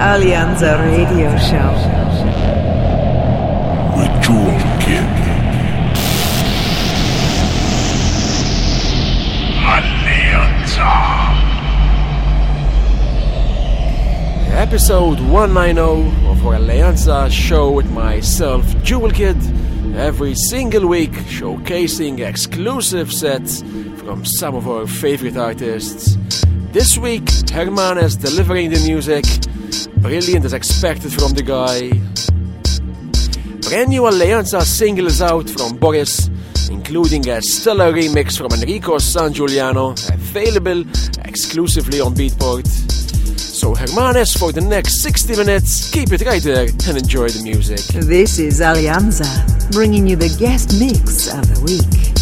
Alleanza Radio Show. With Jewel Kid. Alleanza. Episode 190 of our Alleanza show with myself, Jewel Kid. Every single week showcasing exclusive sets from some of our favorite artists. This week, Hermanez delivering the music. Brilliant as expected from the guy. Brand new Alleanza single is out from Boris, including a stellar remix from Enrico Sangiuliano, available exclusively on Beatport. So Hermanez for the next 60 minutes, keep it right there and enjoy the music. This is Alleanza, bringing you the guest mix of the week.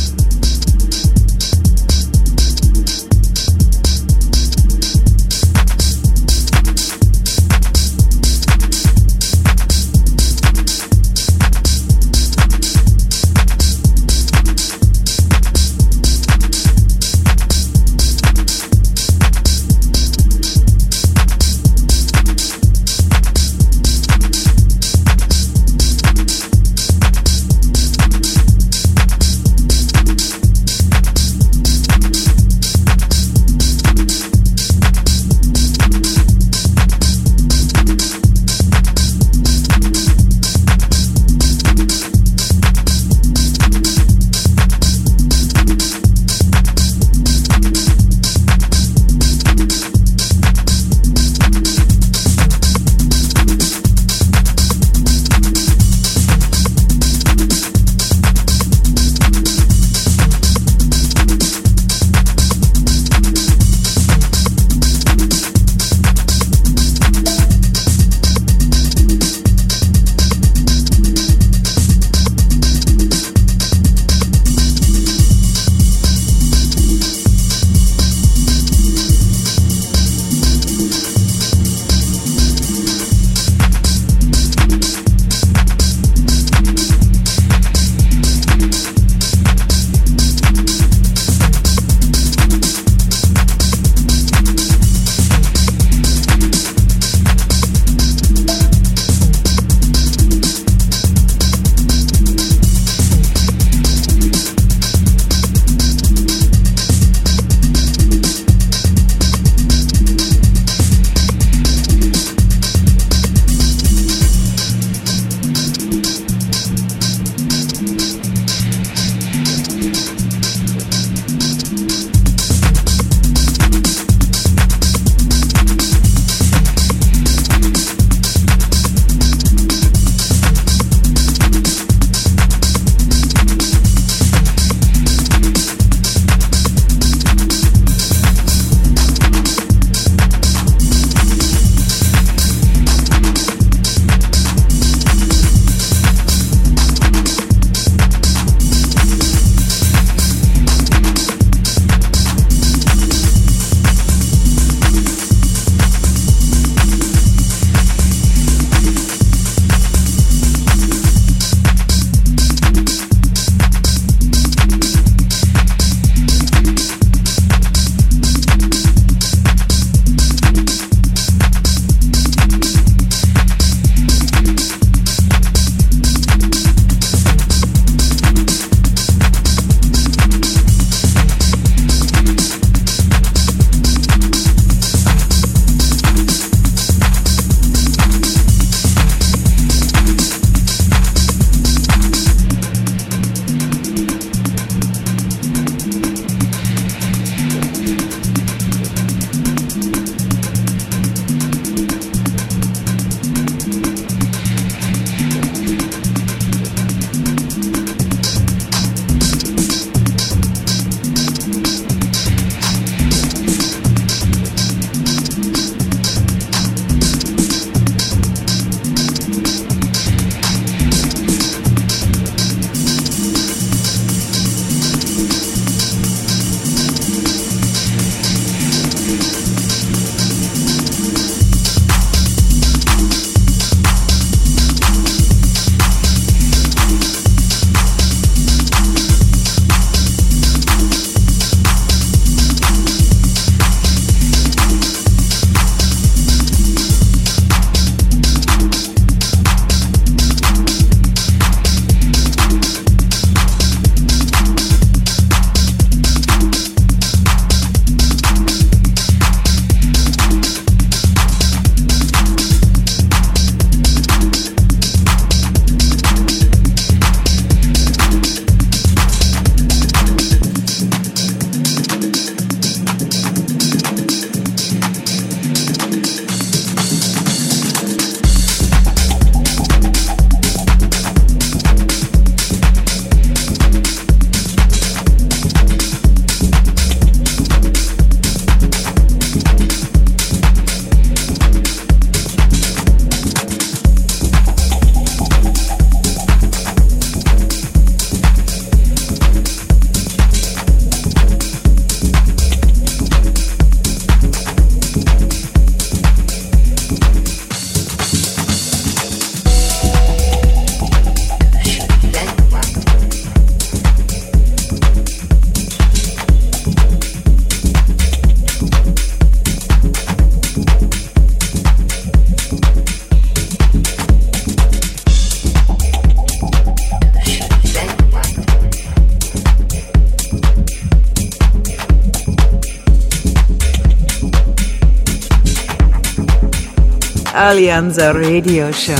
Alleanza Radio Show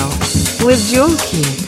with Kid.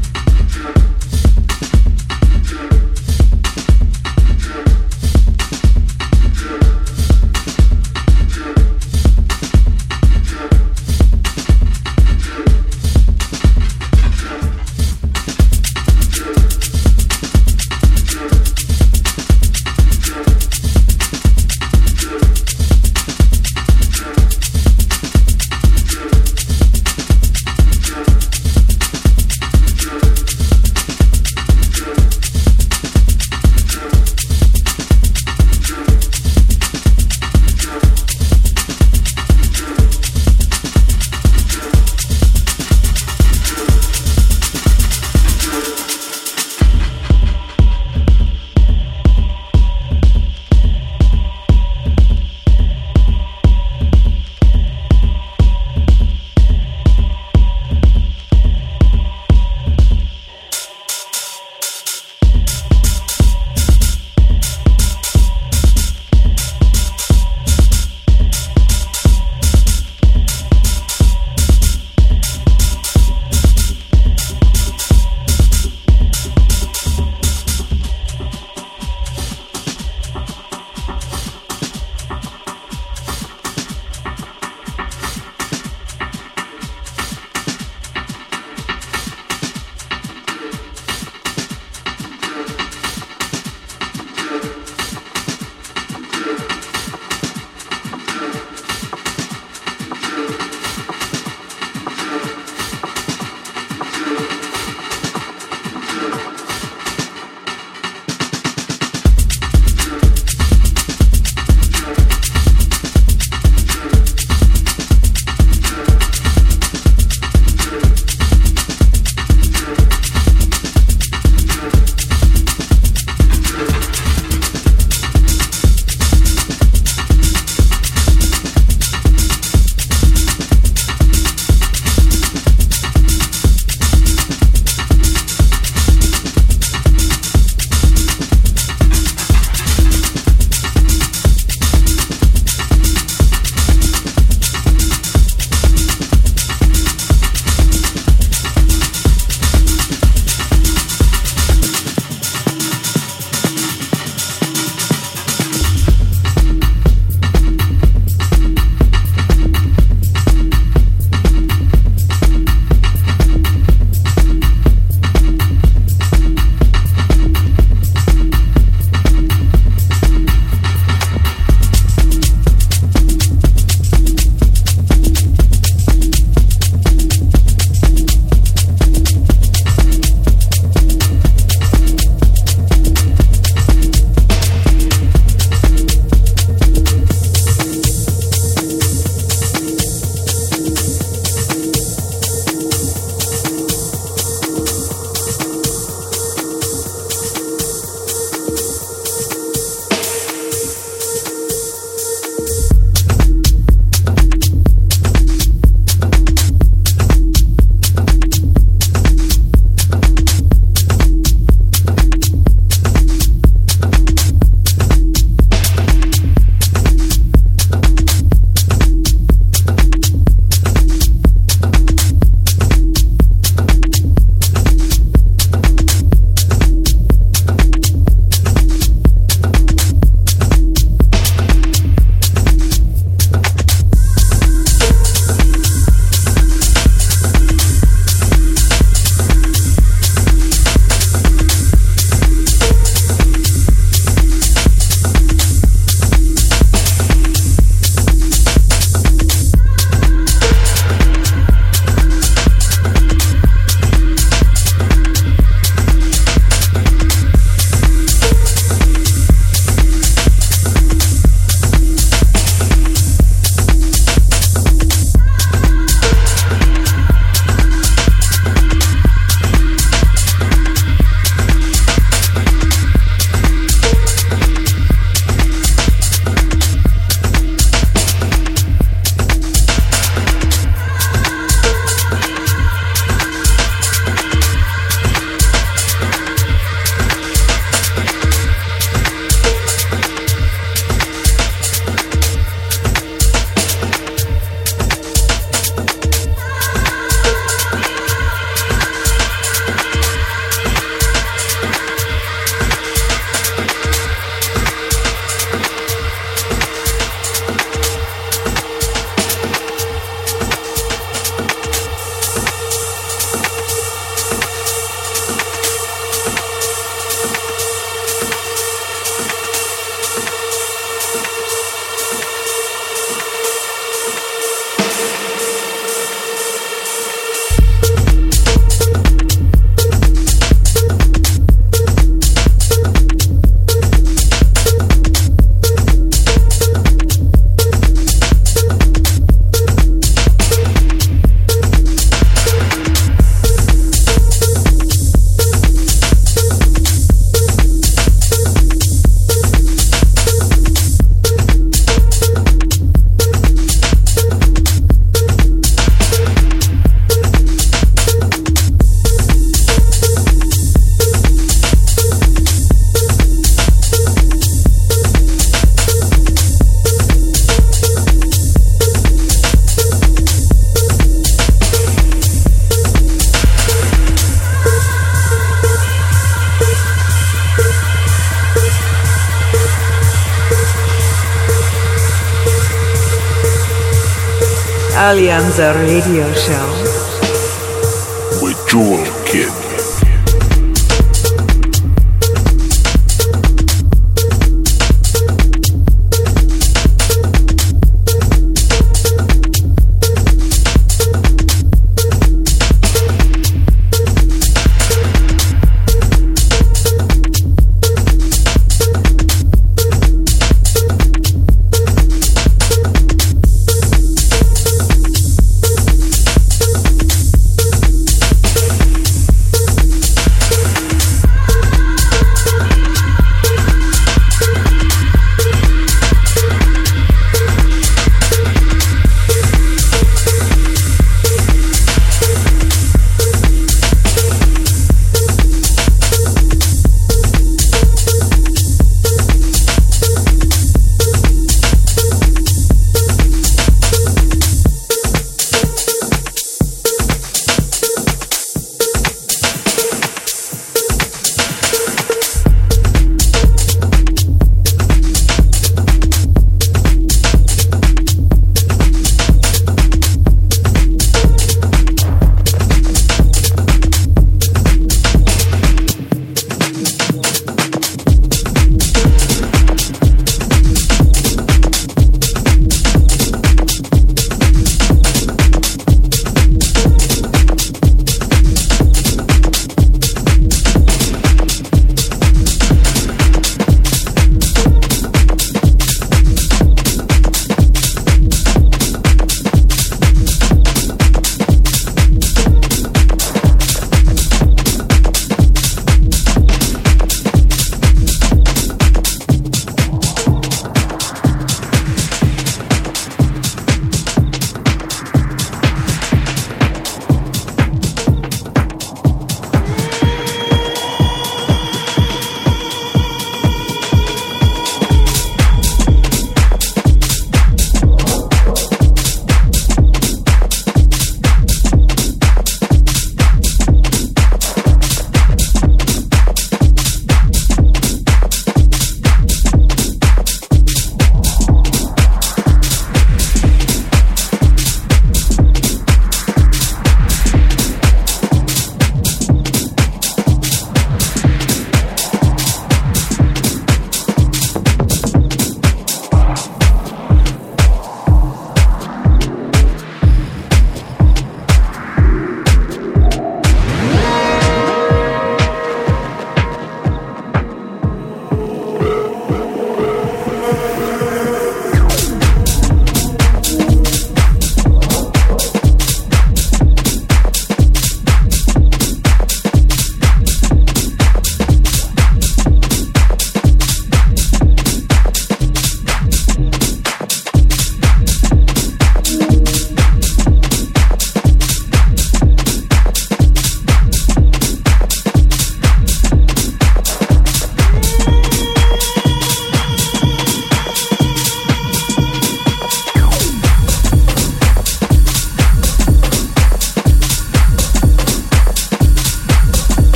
Alleanza Radio Show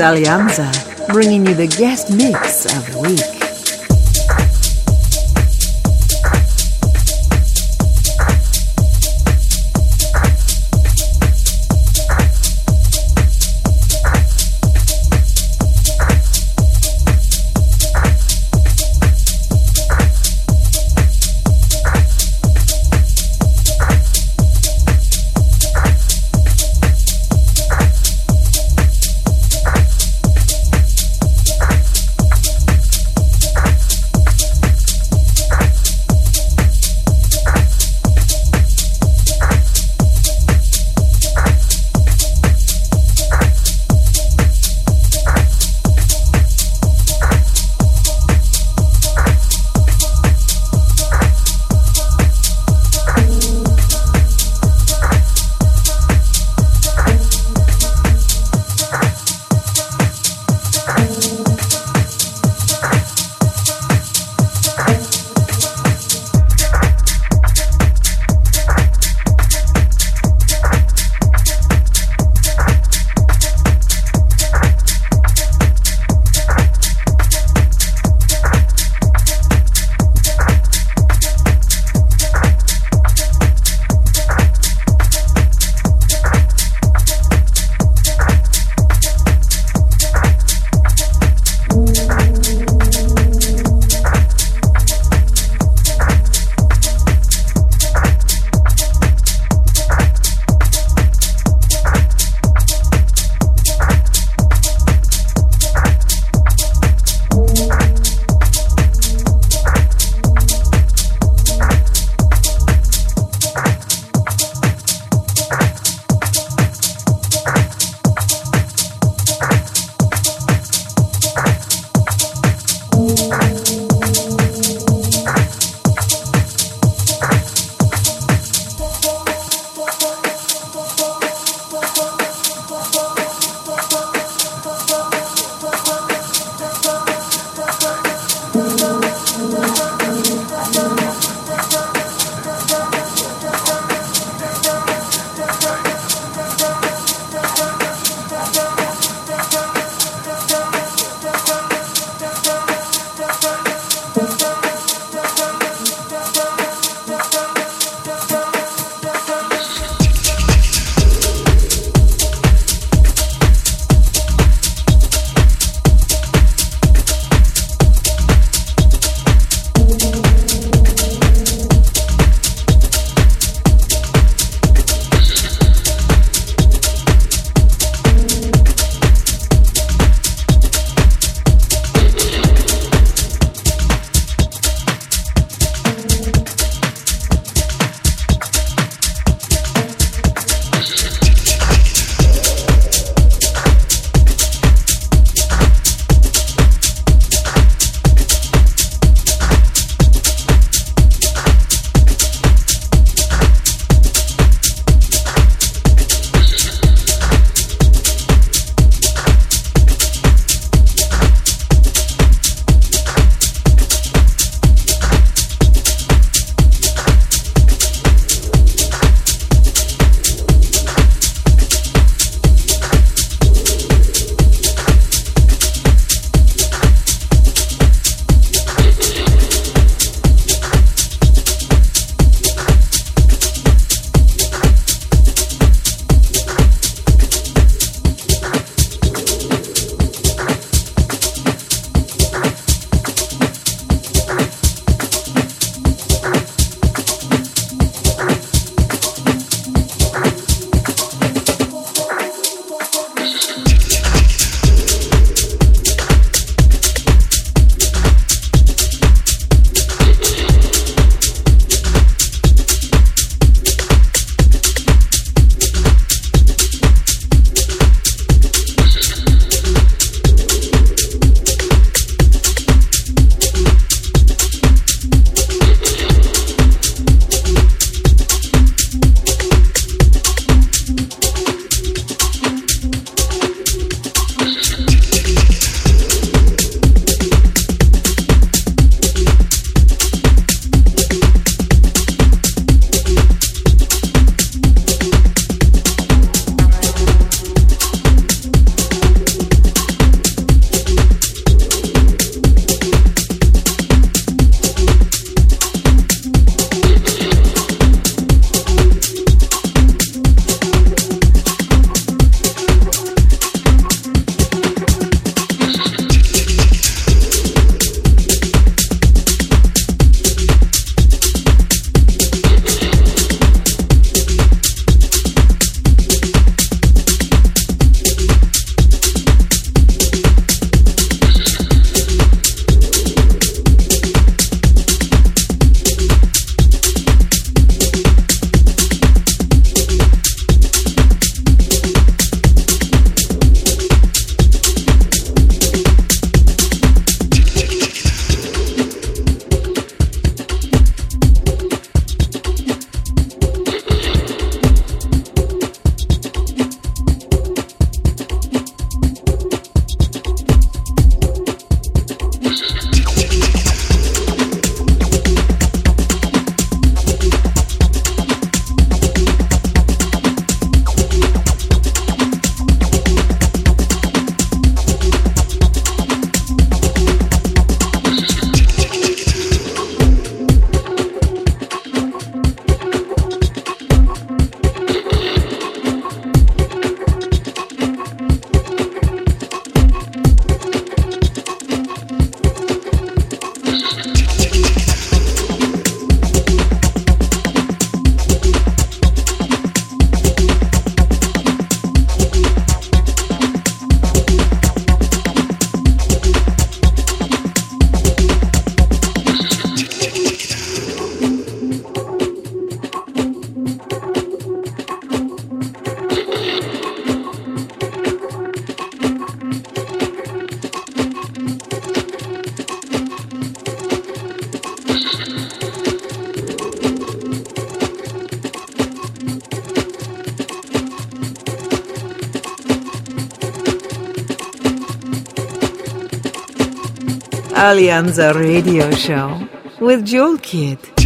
Alleanza, bringing you the guest mix of Alleanza Radio Show with Jewel Kid.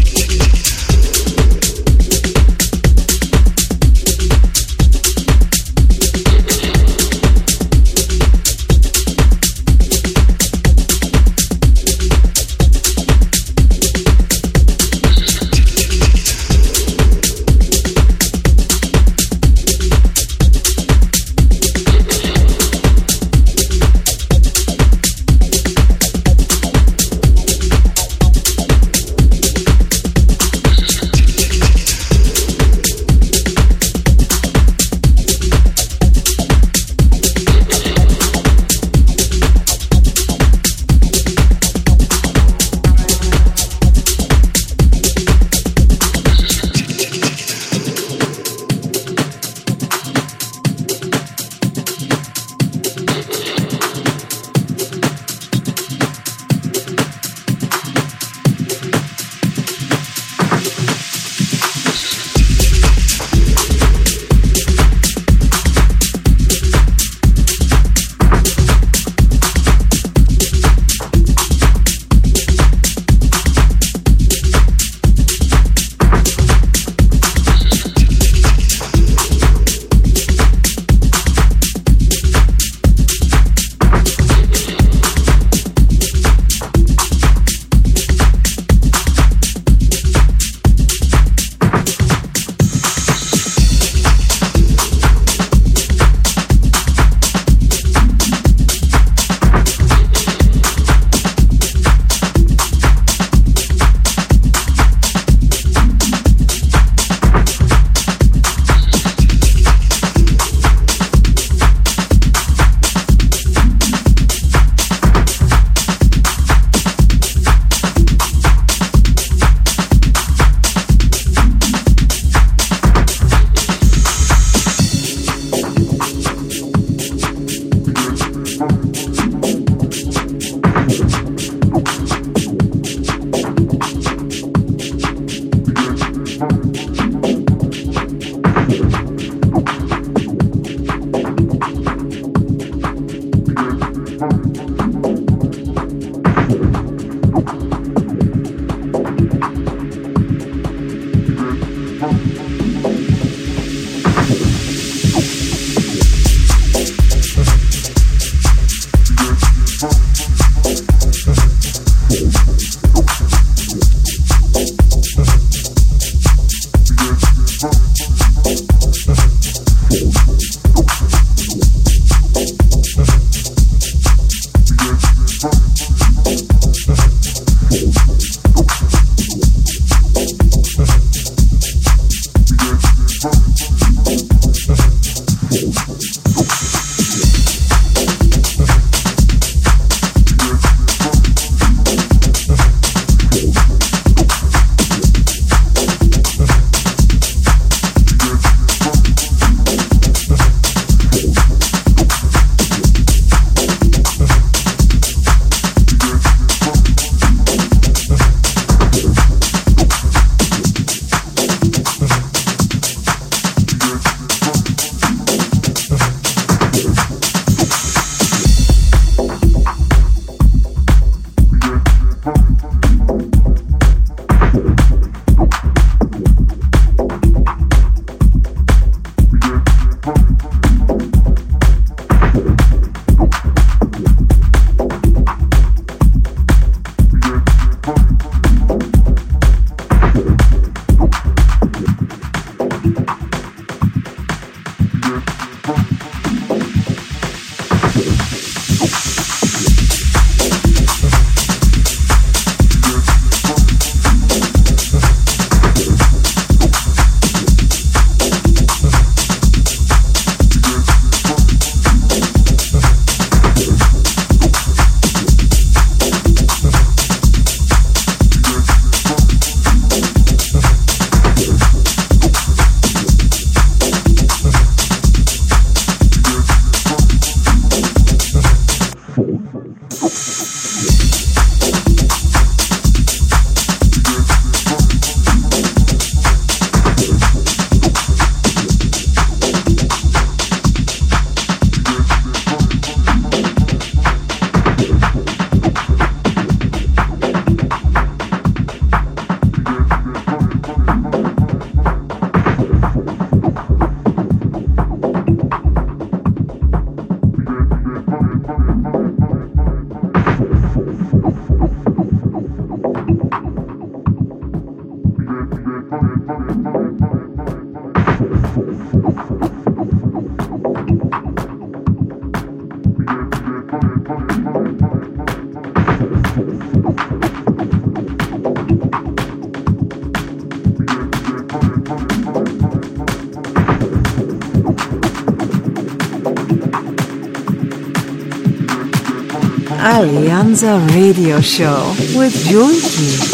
Alleanza Radio Show with Jewel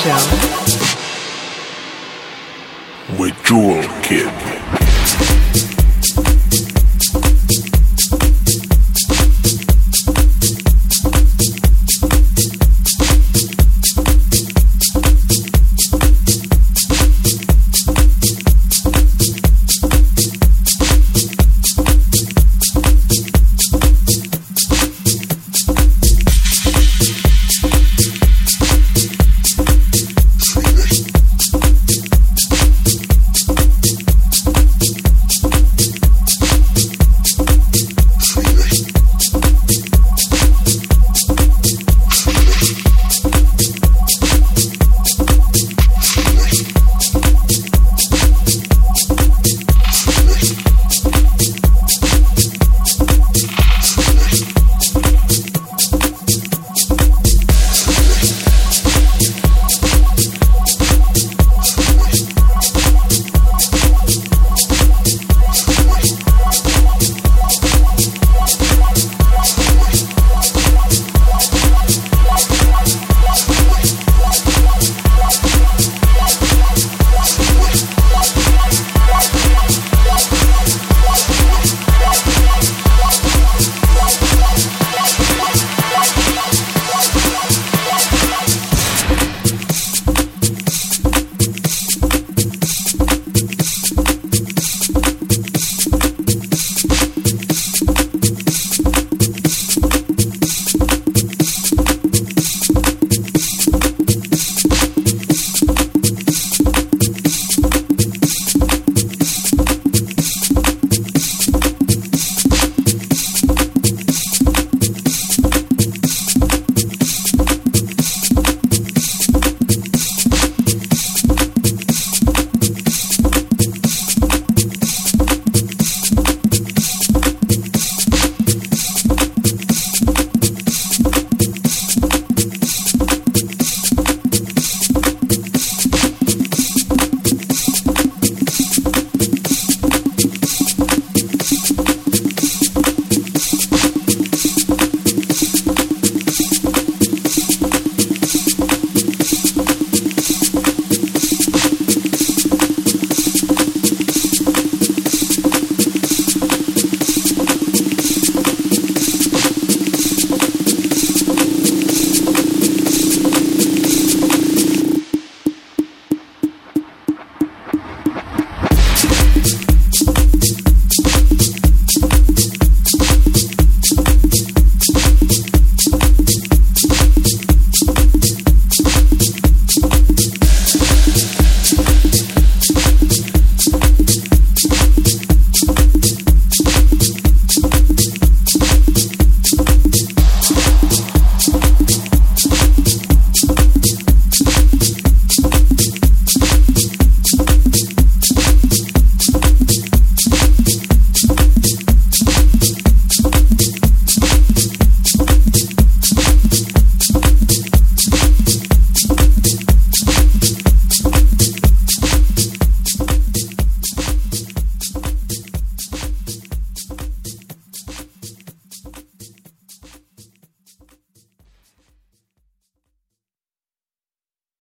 Show. With Jewel Kid.